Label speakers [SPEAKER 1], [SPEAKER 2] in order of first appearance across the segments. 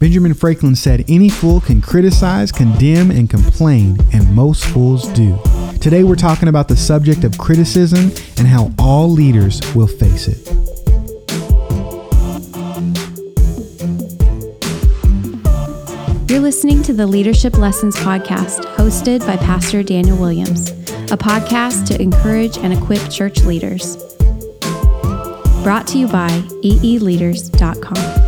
[SPEAKER 1] Benjamin Franklin said, Any fool can criticize, condemn, and complain, and most fools do. Today we're talking about the subject of criticism and how all leaders will face it.
[SPEAKER 2] You're listening to the Leadership Lessons Podcast, hosted by Pastor Daniel Williams, a podcast to encourage and equip church leaders. Brought to you by eeleaders.com.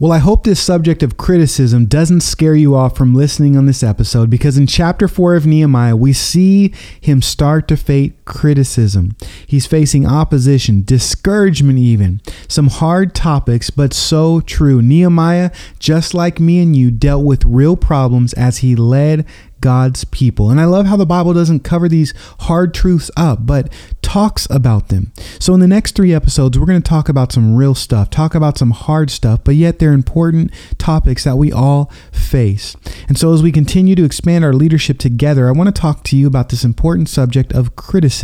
[SPEAKER 1] Well, I hope this subject of criticism doesn't scare you off from listening on this episode because in chapter 4 of Nehemiah, we see him start to face criticism. He's facing opposition, discouragement, even. Some hard topics, but so true. Nehemiah, just like me and you, dealt with real problems as he led God's people. And I love how the Bible doesn't cover these hard truths up, but talks about them. So in the next three episodes, we're going to talk about some real stuff, talk about some hard stuff, but yet they're important topics that we all face. And so as we continue to expand our leadership together, I want to talk to you about this important subject of criticism.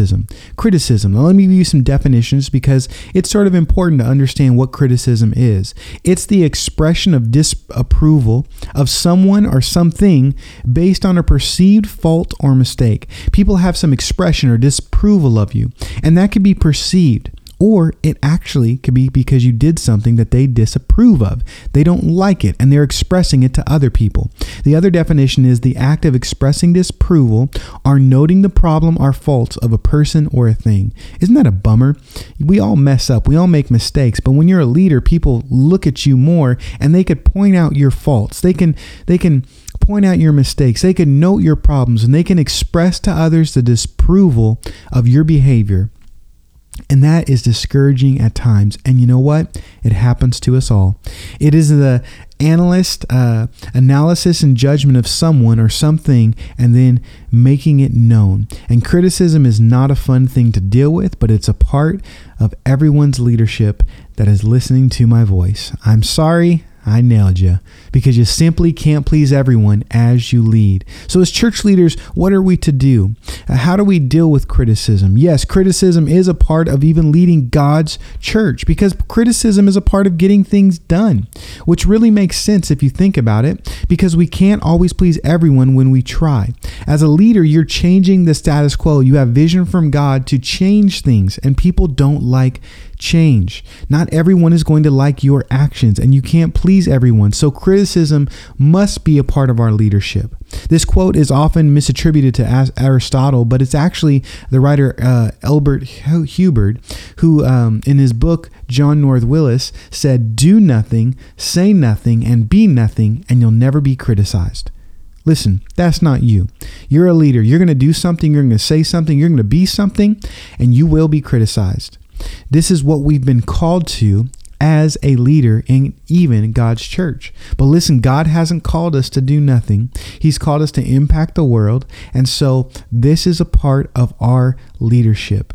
[SPEAKER 1] Criticism. Now, let me give you some definitions because it's sort of important to understand what criticism is. It's the expression of disapproval of someone or something based on a perceived fault or mistake. People have some expression or disapproval of you, and that can be perceived. Or it actually could be because you did something that they disapprove of. They don't like it and they're expressing it to other people. The other definition is the act of expressing disapproval or noting the problem or faults of a person or a thing. Isn't that a bummer? We all mess up, we all make mistakes, but when you're a leader, people look at you more and they could point out your faults. They can they can point out your mistakes. They can note your problems and they can express to others the disapproval of your behavior. And that is discouraging at times. And you know what? It happens to us all. It is the analyst uh, analysis and judgment of someone or something and then making it known. And criticism is not a fun thing to deal with, but it's a part of everyone's leadership that is listening to my voice. I'm sorry. I nailed you because you simply can't please everyone as you lead. So, as church leaders, what are we to do? Uh, how do we deal with criticism? Yes, criticism is a part of even leading God's church because criticism is a part of getting things done, which really makes sense if you think about it because we can't always please everyone when we try. As a leader, you're changing the status quo. You have vision from God to change things, and people don't like change. Not everyone is going to like your actions, and you can't please everyone. So, criticism must be a part of our leadership. This quote is often misattributed to Aristotle, but it's actually the writer uh, Elbert Hubbard, who um, in his book, John North Willis, said, Do nothing, say nothing, and be nothing, and you'll never be criticized. Listen, that's not you. You're a leader. You're going to do something, you're going to say something, you're going to be something, and you will be criticized. This is what we've been called to as a leader in even God's church. But listen, God hasn't called us to do nothing. He's called us to impact the world. And so this is a part of our leadership.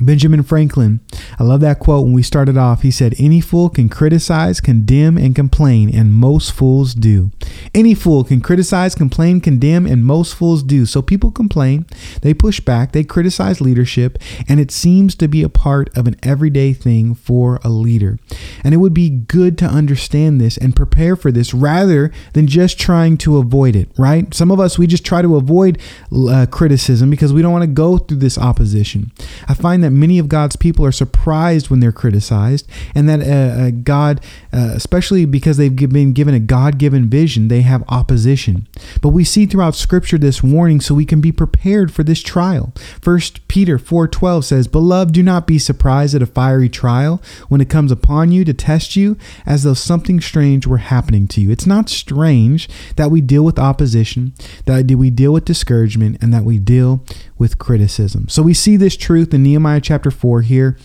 [SPEAKER 1] Benjamin Franklin, I love that quote when we started off. He said, Any fool can criticize, condemn, and complain, and most fools do. Any fool can criticize, complain, condemn, and most fools do. So people complain, they push back, they criticize leadership, and it seems to be a part of an everyday thing for a leader. And it would be good to understand this and prepare for this rather than just trying to avoid it, right? Some of us, we just try to avoid uh, criticism because we don't want to go through this opposition. I find that that many of God's people are surprised when they're criticized, and that uh, uh, God, uh, especially because they've been given a God given vision, they have opposition. But we see throughout Scripture this warning so we can be prepared for this trial. First Peter 4:12 says, "Beloved, do not be surprised at a fiery trial when it comes upon you to test you, as though something strange were happening to you." It's not strange that we deal with opposition, that we deal with discouragement, and that we deal with criticism. So we see this truth in Nehemiah chapter 4 here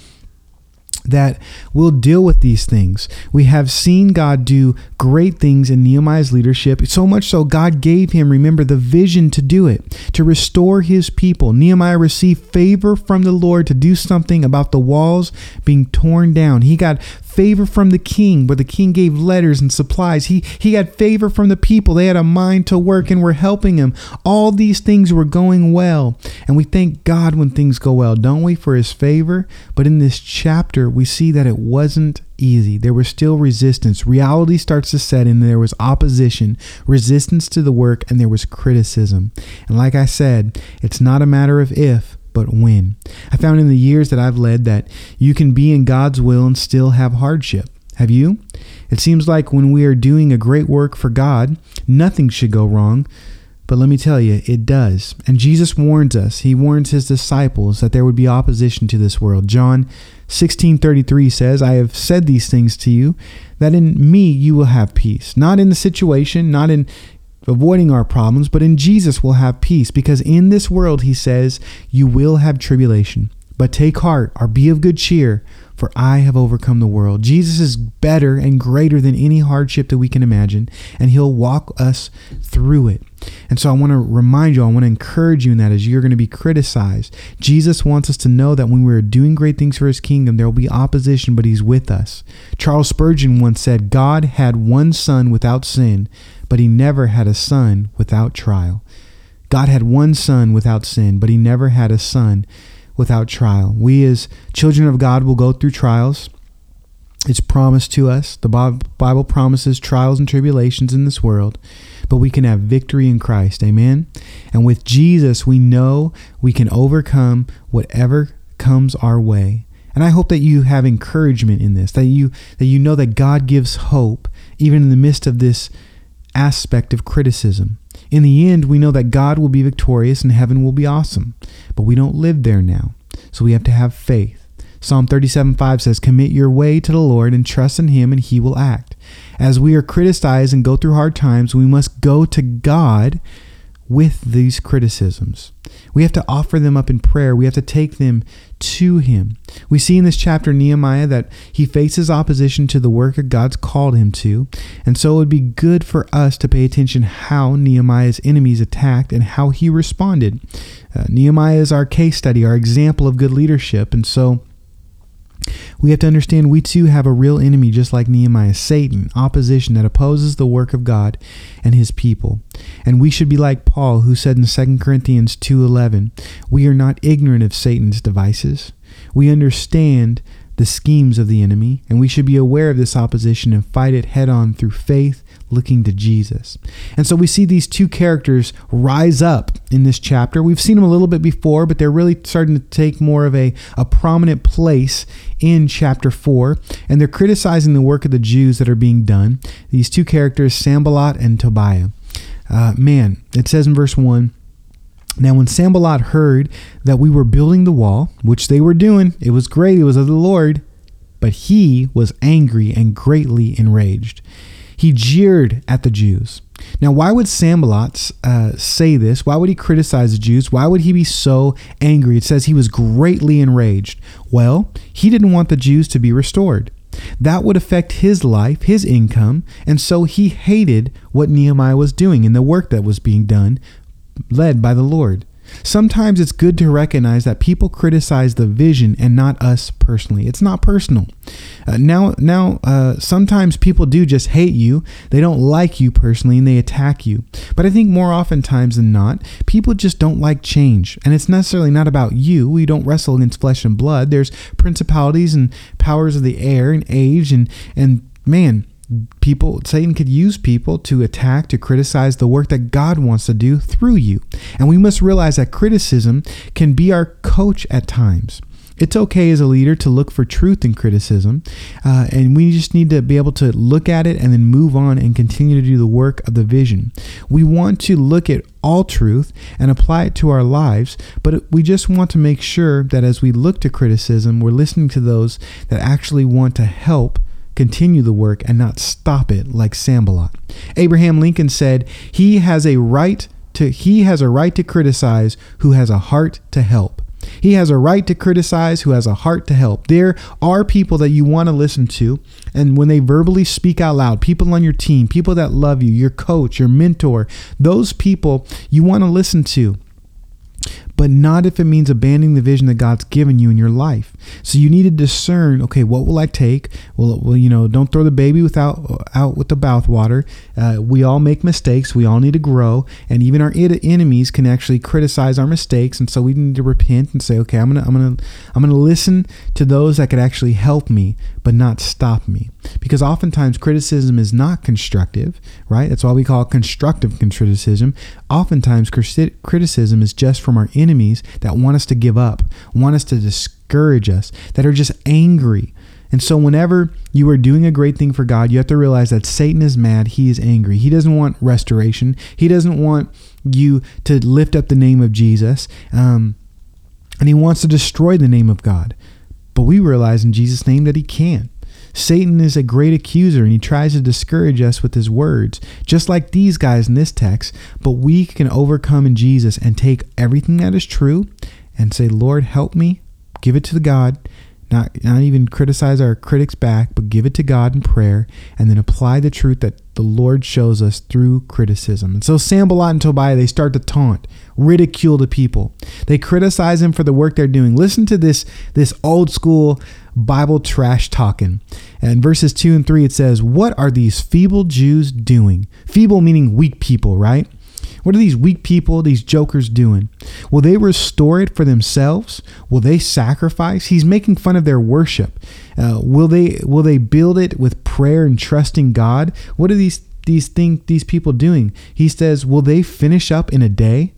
[SPEAKER 1] that will deal with these things. We have seen God do great things in Nehemiah's leadership, so much so God gave him, remember, the vision to do it, to restore his people. Nehemiah received favor from the Lord to do something about the walls being torn down. He got favor from the king, where the king gave letters and supplies. He he had favor from the people. They had a mind to work and were helping him. All these things were going well. And we thank God when things go well, don't we, for his favor? But in this chapter, we see that it wasn't easy. There was still resistance. Reality starts to set in. There was opposition, resistance to the work, and there was criticism. And like I said, it's not a matter of if, but when. I found in the years that I've led that you can be in God's will and still have hardship. Have you? It seems like when we are doing a great work for God, nothing should go wrong. But let me tell you, it does. And Jesus warns us. He warns his disciples that there would be opposition to this world. John 16:33 says, "I have said these things to you that in me you will have peace." Not in the situation, not in avoiding our problems, but in Jesus we'll have peace because in this world he says, you will have tribulation. But take heart or be of good cheer, for I have overcome the world. Jesus is better and greater than any hardship that we can imagine, and he'll walk us through it. And so I want to remind you, I want to encourage you in that as you're going to be criticized. Jesus wants us to know that when we're doing great things for his kingdom, there will be opposition, but he's with us. Charles Spurgeon once said, God had one son without sin, but he never had a son without trial. God had one son without sin, but he never had a son without trial. We, as children of God, will go through trials. It's promised to us. The Bible promises trials and tribulations in this world, but we can have victory in Christ. Amen. And with Jesus, we know we can overcome whatever comes our way. And I hope that you have encouragement in this, that you that you know that God gives hope even in the midst of this aspect of criticism. In the end, we know that God will be victorious and heaven will be awesome, but we don't live there now. So we have to have faith. Psalm 37 5 says, Commit your way to the Lord and trust in Him, and He will act. As we are criticized and go through hard times, we must go to God with these criticisms. We have to offer them up in prayer. We have to take them to Him. We see in this chapter, Nehemiah, that he faces opposition to the work that God's called him to. And so it would be good for us to pay attention how Nehemiah's enemies attacked and how he responded. Uh, Nehemiah is our case study, our example of good leadership. And so we have to understand we too have a real enemy, just like Nehemiah Satan, opposition that opposes the work of God and his people. And we should be like Paul, who said in 2 Corinthians 2.11, We are not ignorant of Satan's devices. We understand the schemes of the enemy, and we should be aware of this opposition and fight it head on through faith looking to Jesus. And so we see these two characters rise up in this chapter. We've seen them a little bit before, but they're really starting to take more of a, a prominent place in chapter 4. And they're criticizing the work of the Jews that are being done. These two characters, Sanballat and Tobiah. Uh, man, it says in verse 1 now, when Sanballat heard that we were building the wall, which they were doing, it was great, it was of the Lord, but he was angry and greatly enraged. He jeered at the Jews. Now, why would Sanballat uh, say this? Why would he criticize the Jews? Why would he be so angry? It says he was greatly enraged. Well, he didn't want the Jews to be restored. That would affect his life, his income, and so he hated what Nehemiah was doing and the work that was being done, led by the Lord. Sometimes it's good to recognize that people criticize the vision and not us personally. It's not personal. Uh, now, now, uh, sometimes people do just hate you. They don't like you personally and they attack you. But I think more oftentimes than not, people just don't like change. And it's necessarily not about you. We don't wrestle against flesh and blood. There's principalities and powers of the air and age and and man people satan could use people to attack to criticize the work that god wants to do through you and we must realize that criticism can be our coach at times it's okay as a leader to look for truth in criticism, uh, and we just need to be able to look at it and then move on and continue to do the work of the vision. We want to look at all truth and apply it to our lives, but we just want to make sure that as we look to criticism, we're listening to those that actually want to help continue the work and not stop it like Sanballat. Abraham Lincoln said, "He has a right to he has a right to criticize who has a heart to help." He has a right to criticize who has a heart to help. There are people that you want to listen to, and when they verbally speak out loud, people on your team, people that love you, your coach, your mentor, those people you want to listen to. But not if it means abandoning the vision that God's given you in your life. So you need to discern, okay, what will I take? Well, well you know, don't throw the baby without out with the bathwater. Uh, we all make mistakes. We all need to grow, and even our enemies can actually criticize our mistakes, and so we need to repent and say, okay, I'm gonna, I'm gonna, I'm gonna listen to those that could actually help me, but not stop me, because oftentimes criticism is not constructive, right? That's why we call it constructive criticism. Oftentimes, criticism is just from our enemies that want us to give up, want us to discourage us, that are just angry. And so, whenever you are doing a great thing for God, you have to realize that Satan is mad. He is angry. He doesn't want restoration. He doesn't want you to lift up the name of Jesus. Um, and he wants to destroy the name of God. But we realize in Jesus' name that he can't. Satan is a great accuser and he tries to discourage us with his words, just like these guys in this text. But we can overcome in Jesus and take everything that is true and say, Lord, help me, give it to the God. Not, not even criticize our critics back, but give it to God in prayer and then apply the truth that the Lord shows us through criticism. And so Sanballat and Tobiah, they start to taunt, ridicule the people. They criticize them for the work they're doing. Listen to this, this old school Bible trash talking. And verses 2 and 3, it says, What are these feeble Jews doing? Feeble meaning weak people, right? What are these weak people, these jokers doing? Will they restore it for themselves? Will they sacrifice? He's making fun of their worship. Uh, will they will they build it with prayer and trusting God? What are these these thing these people doing? He says, will they finish up in a day?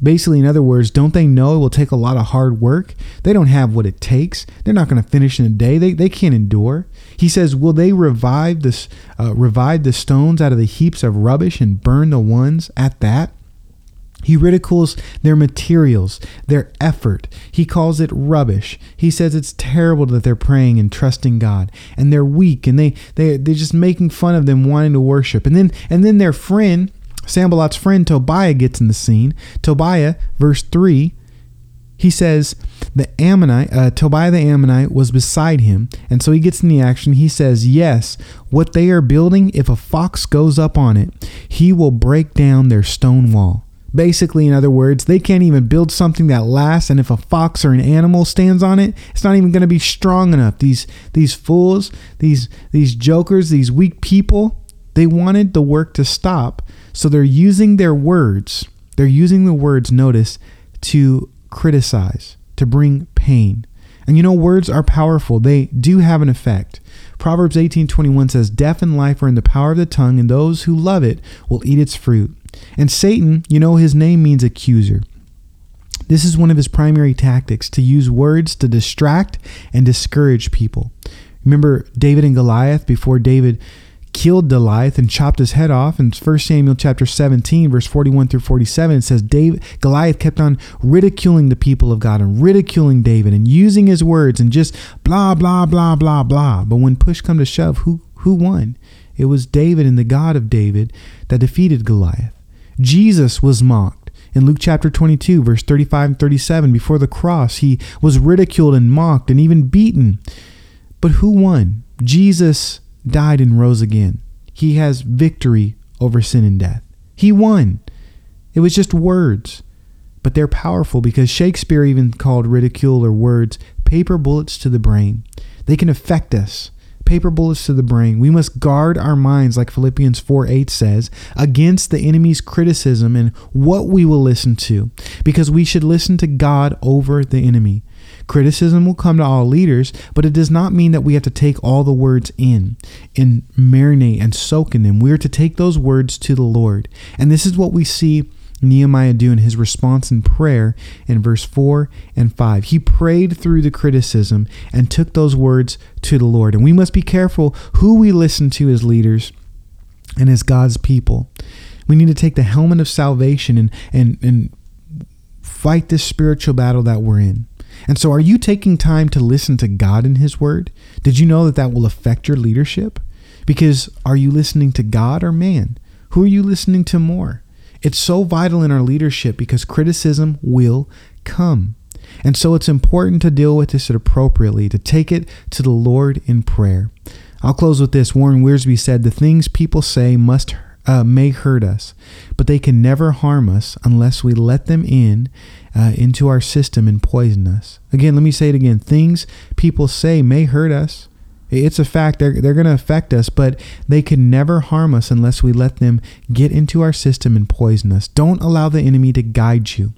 [SPEAKER 1] Basically, in other words, don't they know it will take a lot of hard work? They don't have what it takes. They're not going to finish in a day. They, they can't endure. He says, "Will they revive this, uh, revive the stones out of the heaps of rubbish and burn the ones at that?" He ridicules their materials, their effort. He calls it rubbish. He says it's terrible that they're praying and trusting God, and they're weak, and they they they're just making fun of them wanting to worship. And then and then their friend Sanballat's friend Tobiah gets in the scene. Tobiah, verse 3, he says, the Ammonite, uh, Tobiah the Ammonite was beside him, and so he gets in the action. He says, Yes, what they are building, if a fox goes up on it, he will break down their stone wall. Basically, in other words, they can't even build something that lasts, and if a fox or an animal stands on it, it's not even going to be strong enough. These these fools, these these jokers, these weak people, they wanted the work to stop, so they're using their words, they're using the words, notice, to criticize, to bring pain. And you know, words are powerful. They do have an effect. Proverbs 18:21 says, "Death and life are in the power of the tongue, and those who love it will eat its fruit." And Satan, you know, his name means accuser. This is one of his primary tactics to use words to distract and discourage people. Remember David and Goliath before David killed Goliath and chopped his head off. In 1 Samuel chapter 17, verse 41 through 47, it says David, Goliath kept on ridiculing the people of God and ridiculing David and using his words and just blah, blah, blah, blah, blah. But when push come to shove, who, who won? It was David and the God of David that defeated Goliath. Jesus was mocked. In Luke chapter 22, verse 35 and 37, before the cross, he was ridiculed and mocked and even beaten. But who won? Jesus died and rose again. He has victory over sin and death. He won. It was just words, but they're powerful because Shakespeare even called ridicule or words paper bullets to the brain. They can affect us. Paper bullets to the brain. We must guard our minds, like Philippians 4 8 says, against the enemy's criticism and what we will listen to, because we should listen to God over the enemy. Criticism will come to all leaders, but it does not mean that we have to take all the words in and marinate and soak in them. We are to take those words to the Lord. And this is what we see Nehemiah do in his response in prayer in verse 4 and 5. He prayed through the criticism and took those words to the Lord. And we must be careful who we listen to as leaders and as God's people. We need to take the helmet of salvation and, and, and fight this spiritual battle that we're in. And so, are you taking time to listen to God and His Word? Did you know that that will affect your leadership? Because are you listening to God or man? Who are you listening to more? It's so vital in our leadership because criticism will come. And so it's important to deal with this appropriately, to take it to the Lord in prayer. I'll close with this. Warren Wiersbe said, The things people say must uh, may hurt us, but they can never harm us unless we let them in uh, into our system and poison us. Again, let me say it again. Things people say may hurt us. It's a fact. They're, they're going to affect us, but they can never harm us unless we let them get into our system and poison us. Don't allow the enemy to guide you,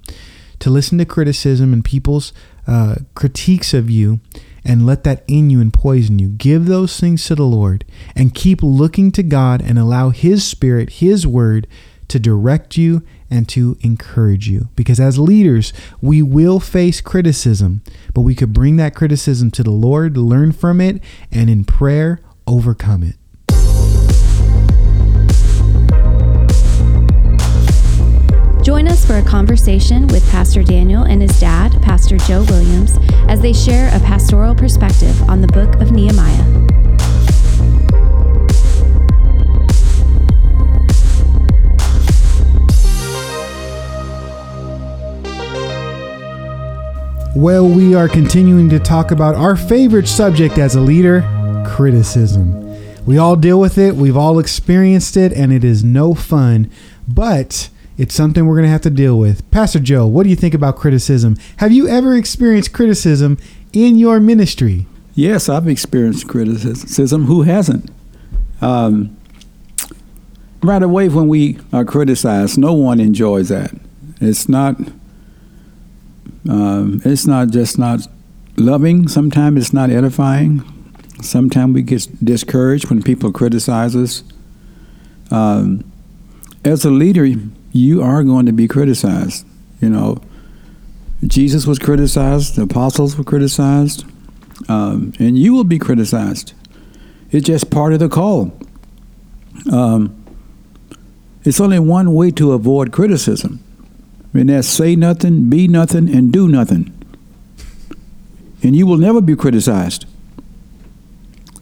[SPEAKER 1] to listen to criticism and people's uh, critiques of you and let that in you and poison you. Give those things to the Lord and keep looking to God and allow His Spirit, His Word, to direct you and to encourage you. Because as leaders, we will face criticism, but we could bring that criticism to the Lord, learn from it, and in prayer, overcome it.
[SPEAKER 2] Join us for a conversation with Pastor Daniel and his dad, Pastor Joe Williams, as they share a pastoral perspective on the book of Nehemiah.
[SPEAKER 1] Well, we are continuing to talk about our favorite subject as a leader criticism. We all deal with it, we've all experienced it, and it is no fun, but it's something we're going to have to deal with. Pastor Joe, what do you think about criticism? Have you ever experienced criticism in your ministry?
[SPEAKER 3] Yes, I've experienced criticism. Who hasn't? Um, right away, when we are criticized, no one enjoys that. It's not um, it's not just not loving. Sometimes it's not edifying. Sometimes we get discouraged when people criticize us. Um, as a leader, you are going to be criticized. You know, Jesus was criticized, the apostles were criticized, um, and you will be criticized. It's just part of the call. Um, it's only one way to avoid criticism, and that's say nothing, be nothing, and do nothing. And you will never be criticized.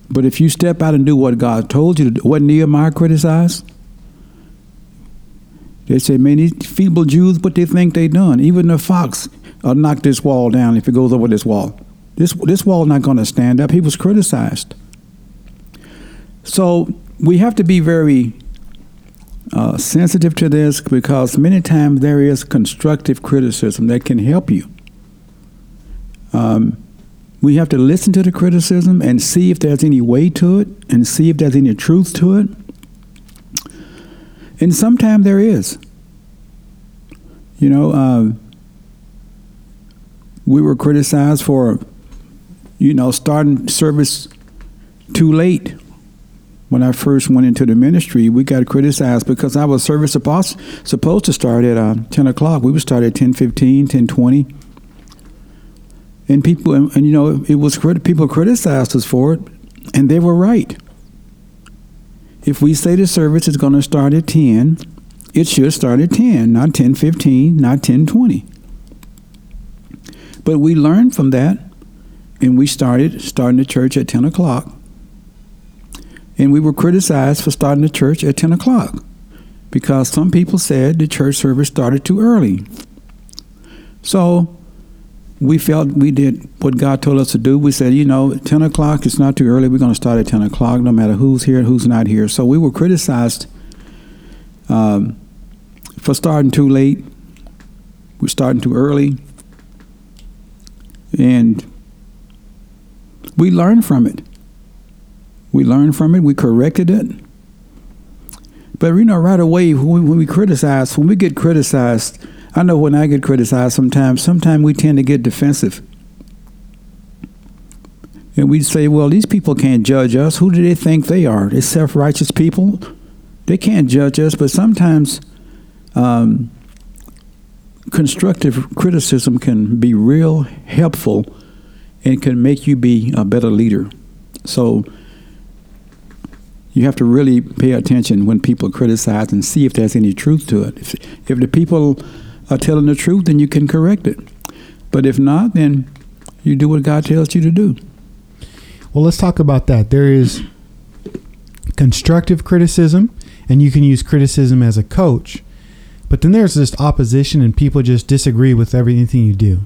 [SPEAKER 3] But if you step out and do what God told you to do, what Nehemiah criticized, they say, man, these feeble Jews, what they think they done. Even the fox will knock this wall down if it goes over this wall. This, this wall not going to stand up. He was criticized. So we have to be very uh, sensitive to this because many times there is constructive criticism that can help you. Um, we have to listen to the criticism and see if there's any way to it and see if there's any truth to it. And sometimes there is. You know, uh, we were criticized for, you know, starting service too late when I first went into the ministry, we got criticized because our service supposed supposed to start at uh, ten o'clock. We would start at 10:15, 10:20. and people and, and, you know it was people criticized us for it, and they were right. If we say the service is going to start at ten, it should start at ten, not 10:15, not 10:20. But we learned from that, and we started starting the church at ten o'clock and we were criticized for starting the church at 10 o'clock because some people said the church service started too early. So we felt we did what God told us to do. We said, you know, 10 o'clock it's not too early. We're going to start at 10 o'clock, no matter who's here and who's not here. So we were criticized um, for starting too late. We're starting too early. And we learned from it. We learned from it. We corrected it. But you know, right away when we, criticize, when we get criticized, I know when I get criticized, sometimes, sometimes we tend to get defensive, and we say, "Well, these people can't judge us. Who do they think they are? They're self-righteous people. They can't judge us." But sometimes, um, constructive criticism can be real helpful, and can make you be a better leader. So you have to really pay attention when people criticize and see if there's any truth to it. If, if the people are telling the truth, then you can correct it. But if not, then you do what God tells you to do.
[SPEAKER 1] Well, let's talk about that. There is constructive criticism, and you can use criticism as a coach. But then there's just opposition, and people just disagree with everything you do.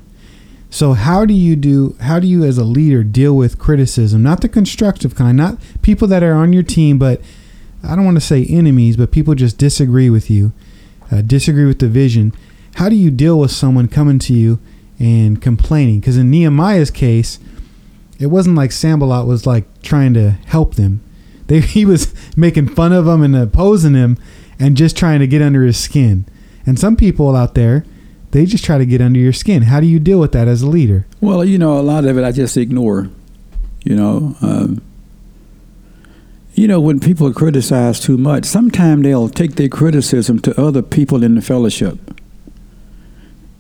[SPEAKER 1] So how do you do how do you as a leader deal with criticism? Not the constructive kind, not people that are on your team, but I don't want to say enemies, but people just disagree with you, uh, disagree with the vision. how do you deal with someone coming to you and complaining? Because in Nehemiah's case, it wasn't like Sanballat was like trying to help them. They, he was making fun of them and opposing him and just trying to get under his skin. And some people out there, they just try to get under your skin. How do you deal with that as a leader?
[SPEAKER 3] Well, you know, a lot of it I just ignore. You know, um, you know, when people criticize too much, sometimes they'll take their criticism to other people in the fellowship.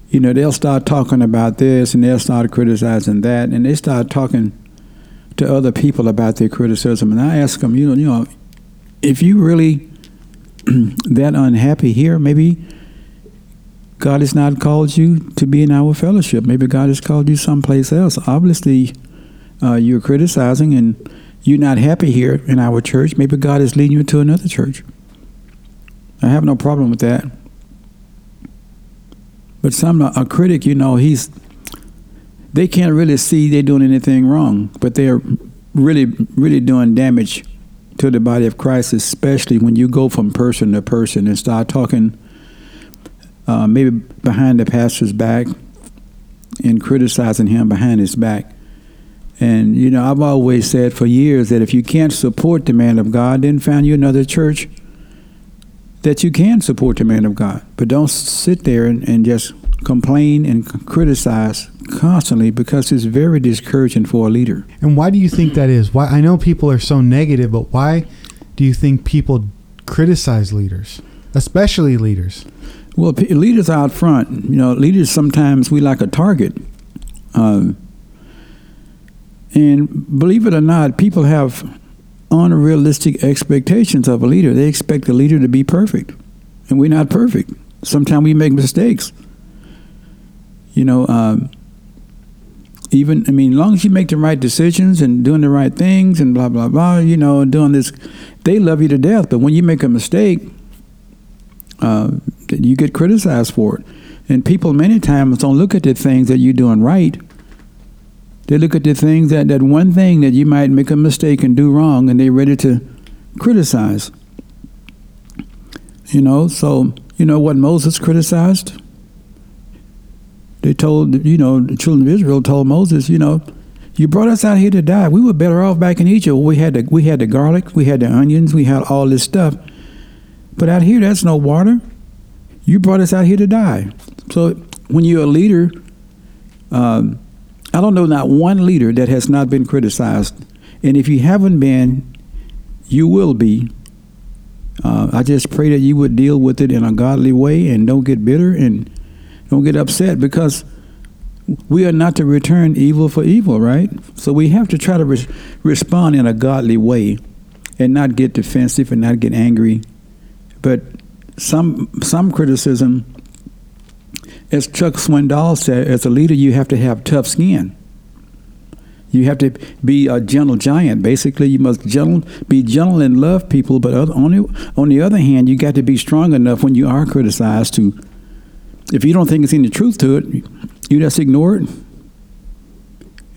[SPEAKER 3] You know, they'll start talking about this and they'll start criticizing that, and they start talking to other people about their criticism. And I ask them, you know, you know, if you really that unhappy here, maybe God has not called you to be in our fellowship. Maybe God has called you someplace else. Obviously, uh, you're criticizing and you're not happy here in our church. Maybe God is leading you to another church. I have no problem with that. But some a critic, you know, he's they can't really see they're doing anything wrong, but they're really, really doing damage to the body of Christ, especially when you go from person to person and start talking uh, maybe behind the pastor's back and criticizing him behind his back. And, you know, I've always said for years that if you can't support the man of God, then find you another church that you can support the man of God. But don't sit there and, and just complain and criticize constantly because it's very discouraging for a leader.
[SPEAKER 1] And why do you think that is? Why I know people are so negative, but why do you think people criticize leaders, especially leaders?
[SPEAKER 3] Well, leaders out front, you know, leaders sometimes we like a target. Um, and believe it or not, people have unrealistic expectations of a leader. They expect the leader to be perfect, and we're not perfect. Sometimes we make mistakes. You know, um, even I mean, as long as you make the right decisions and doing the right things and blah blah blah, you know, doing this, they love you to death. But when you make a mistake, uh, you get criticized for it. And people many times don't look at the things that you're doing right. They look at the things that that one thing that you might make a mistake and do wrong, and they're ready to criticize. You know, so you know what Moses criticized they told, you know, the children of Israel told Moses, you know, you brought us out here to die. We were better off back in Egypt. We had the we had the garlic, we had the onions, we had all this stuff. But out here, there's no water. You brought us out here to die. So when you're a leader, um, I don't know not one leader that has not been criticized. And if you haven't been, you will be. Uh, I just pray that you would deal with it in a godly way and don't get bitter and don't get upset because we are not to return evil for evil, right? So we have to try to re- respond in a godly way and not get defensive and not get angry. But some some criticism, as Chuck Swindoll said, as a leader, you have to have tough skin. You have to be a gentle giant. Basically, you must gentle, be gentle and love people. But on the, on the other hand, you got to be strong enough when you are criticized to if you don't think there's any truth to it, you just ignore it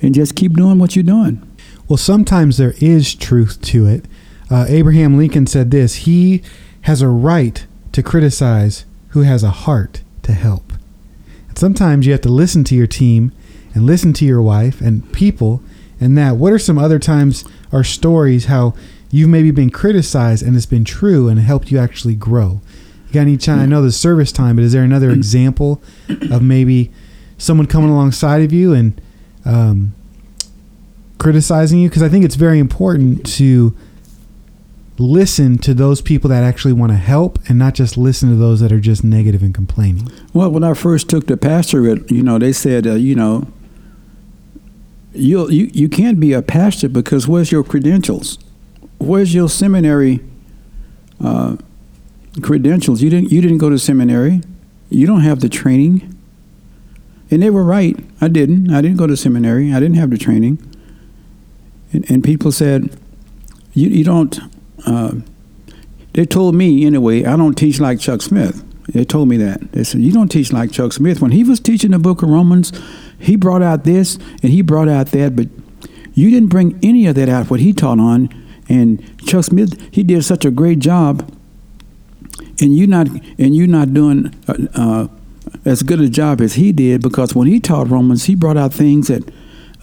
[SPEAKER 3] and just keep doing what you're doing.
[SPEAKER 1] Well, sometimes there is truth to it. Uh, Abraham Lincoln said this He has a right to criticize who has a heart to help. And sometimes you have to listen to your team and listen to your wife and people and that. What are some other times or stories how you've maybe been criticized and it's been true and helped you actually grow? You got any time? I know the service time, but is there another example of maybe someone coming alongside of you and um, criticizing you? Because I think it's very important to listen to those people that actually want to help and not just listen to those that are just negative and complaining.
[SPEAKER 3] Well, when I first took the pastorate, you know, they said, uh, you know, you you you can't be a pastor because where's your credentials? Where's your seminary? Uh, credentials. You didn't you didn't go to seminary. You don't have the training. And they were right. I didn't. I didn't go to seminary. I didn't have the training. And, and people said, you, you don't. Uh, they told me anyway. I don't teach like Chuck Smith. They told me that. They said you don't teach like Chuck Smith. When he was teaching the Book of Romans, he brought out this and he brought out that, but you didn't bring any of that out. What he taught on, and Chuck Smith, he did such a great job and you're not and you're not doing uh, uh, as good a job as he did because when he taught Romans, he brought out things that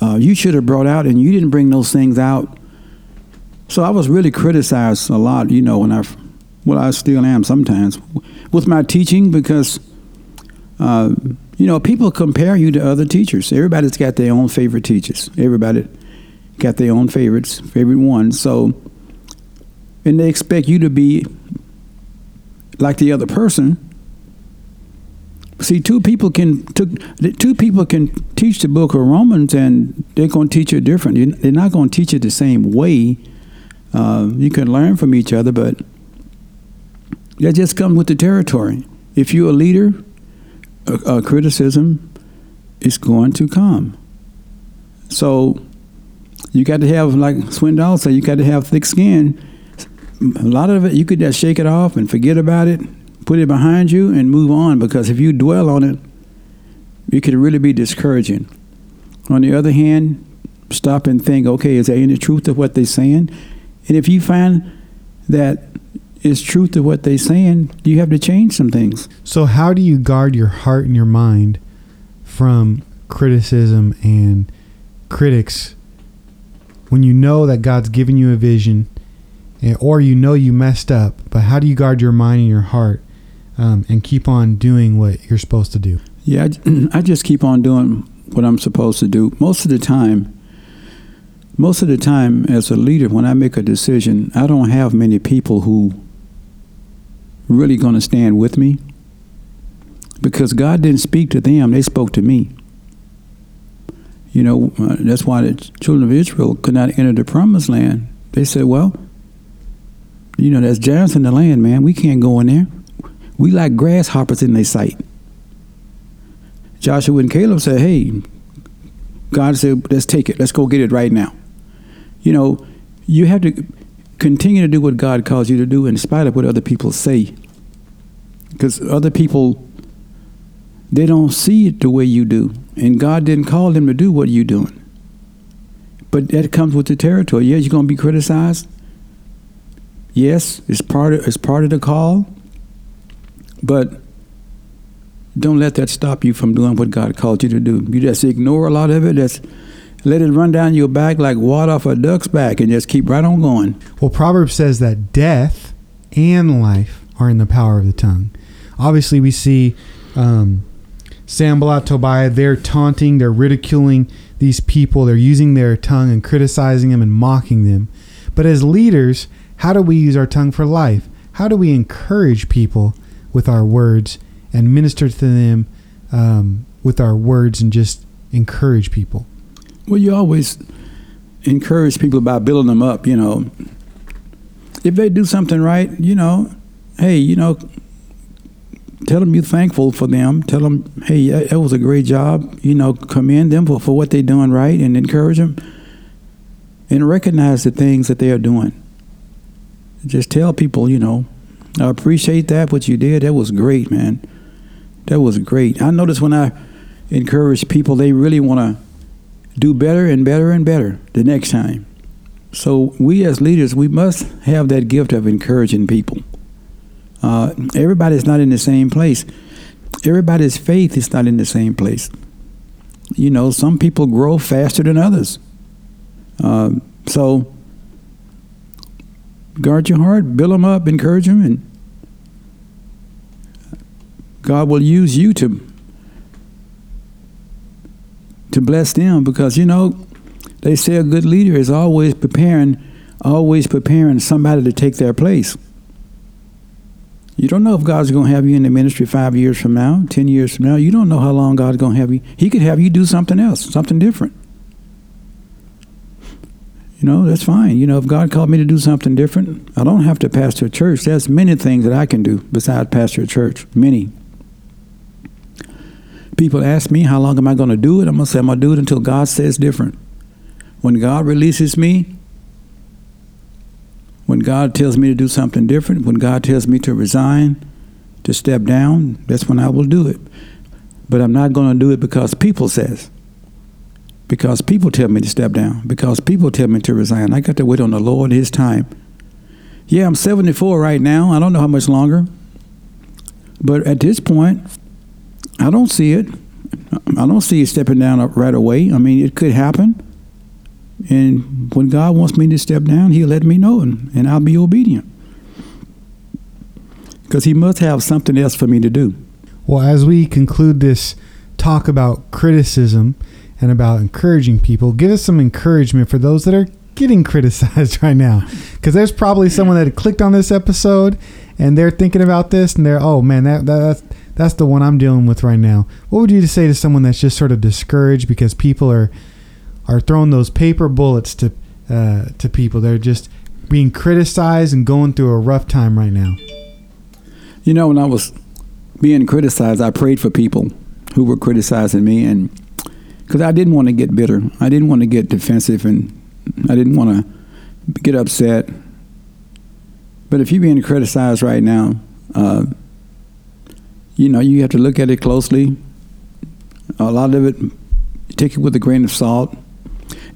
[SPEAKER 3] uh, you should have brought out, and you didn't bring those things out. So I was really criticized a lot, you know, when I, well, I still am sometimes with my teaching because, uh, you know, people compare you to other teachers. Everybody's got their own favorite teachers. Everybody got their own favorites, favorite ones. So, and they expect you to be like the other person. See, two people can two people can teach the book of Romans, and they're going to teach it different. They're not going to teach it the same way. Uh, you can learn from each other, but that just comes with the territory. If you're a leader, a, a criticism is going to come. So you got to have, like Swindoll said, you got to have thick skin. A lot of it, you could just shake it off and forget about it, put it behind you, and move on. Because if you dwell on it, it could really be discouraging. On the other hand, stop and think, okay, is there any truth to what they're saying? And if you find that it's truth to what they're saying, you have to change some things.
[SPEAKER 1] So, how do you guard your heart and your mind from criticism and critics when you know that God's given you a vision or you know you messed up? But how do you guard your mind and your heart um, and keep on doing what you're supposed to do?
[SPEAKER 3] Yeah, I, I just keep on doing what I'm supposed to do. Most of the time, most of the time as a leader when i make a decision i don't have many people who really going to stand with me. Because god didn't speak to them they spoke to me. You know uh, that's why the children of israel could not enter the promised land. They said well you know there's giants in the land man. We can't go in there. We like grasshoppers in their sight. Joshua and caleb said hey god said let's take it. Let's go get it right now you know, you have to continue to do what God calls you to do in spite of what other people say. Because other people, they don't see it the way you do. And God didn't call them to do what you're doing. But that comes with the territory. Yes, you're going to be criticized. Yes, it's part of, it's part of the call. But don't let that stop you from doing what God called you to do. You just ignore a lot of it. That's let it run down your back like water off a duck's back and just keep right on going.
[SPEAKER 1] Well, Proverbs says that death and life are in the power of the tongue. Obviously, we see um, Sanballat, Tobiah, they're taunting, they're ridiculing these people, they're using their tongue and criticizing them and mocking them. But as leaders, how do we use our tongue for life? How do we encourage people with our words and minister to them um, with our words and just encourage people?
[SPEAKER 3] Well, you always encourage people by building them up, you know. If they do something right, you know, hey, you know, tell them you're thankful for them. Tell them, hey, that was a great job. You know, commend them for, for what they're doing right and encourage them and recognize the things that they are doing. Just tell people, you know, I appreciate that, what you did. That was great, man. That was great. I notice when I encourage people, they really want to do better and better and better the next time. So we as leaders, we must have that gift of encouraging people. Uh, everybody's not in the same place. Everybody's faith is not in the same place. You know, some people grow faster than others. Uh, so guard your heart, build them up, encourage them, and God will use you to to bless them because you know they say a good leader is always preparing always preparing somebody to take their place. You don't know if god's going to have you in the ministry five years from now ten years from now. You don't know how long god's going to have you. He could have you do something else something different. You know that's fine. You know if god called me to do something different i don't have to pastor a church. There's many things that i can do besides pastor a church. Many people ask me how long am I going to do it, I'm going to say I'm going to do it until God says different. When God releases me, when God tells me to do something different, when God tells me to resign, to step down, that's when I will do it. But I'm not going to do it because people says. Because people tell me to step down. Because people tell me to resign. I got to wait on the Lord His time. Yeah, I'm 74 right now. I don't know how much longer. But at this point, I don't see it. I don't see it stepping down right away. I mean, it could happen. And when God wants me to step down, He'll let me know, and, and I'll be obedient. Because He must have something else for me to do.
[SPEAKER 1] Well, as we conclude this talk about criticism and about encouraging people, give us some encouragement for those that are getting criticized right now. Because there's probably someone that clicked on this episode and they're thinking about this and they're, oh man, that, that that's that's the one I'm dealing with right now. What would you say to someone that's just sort of discouraged because people are are throwing those paper bullets to uh, to people? They're just being criticized and going through a rough time right now.
[SPEAKER 3] You know, when I was being criticized, I prayed for people who were criticizing me, and because I didn't want to get bitter, I didn't want to get defensive, and I didn't want to get upset. But if you're being criticized right now, uh, you know, you have to look at it closely. A lot of it, take it with a grain of salt.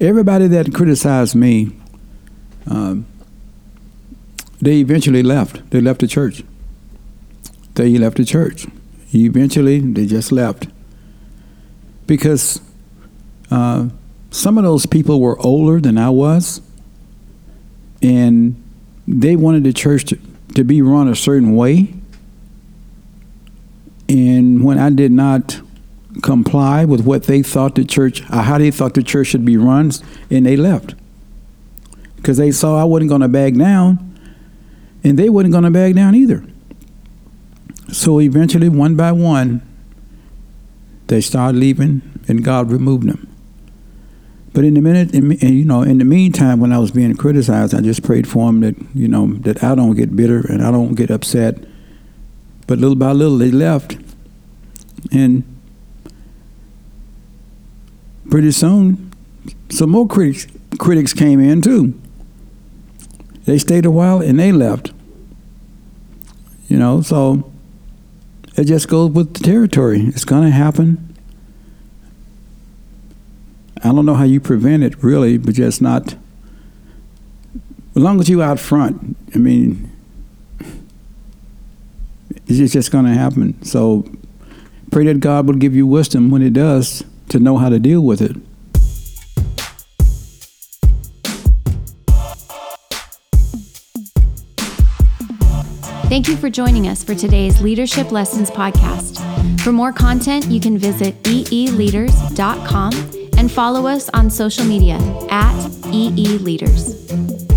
[SPEAKER 3] Everybody that criticized me, um, they eventually left. They left the church. They left the church. Eventually, they just left. Because uh, some of those people were older than I was, and they wanted the church to, to be run a certain way and when I did not comply with what they thought the church, uh, how they thought the church should be run, and they left. Because they saw I wasn't going to back down, and they wasn't going to back down either. So eventually, one by one, they started leaving, and God removed them. But in the minute, in, you know, in the meantime, when I was being criticized, I just prayed for them that you know that I don't get bitter and I don't get upset but little by little, they left. And pretty soon, some more critics, critics came in too. They stayed a while and they left. You know, so it just goes with the territory. It's going to happen. I don't know how you prevent it, really, but just not. As long as you out front, I mean, it's just going to happen. So pray that God will give you wisdom when it does to know how to deal with it.
[SPEAKER 2] Thank you for joining us for today's Leadership Lessons podcast. For more content, you can visit eeleaders.com and follow us on social media at eeleaders.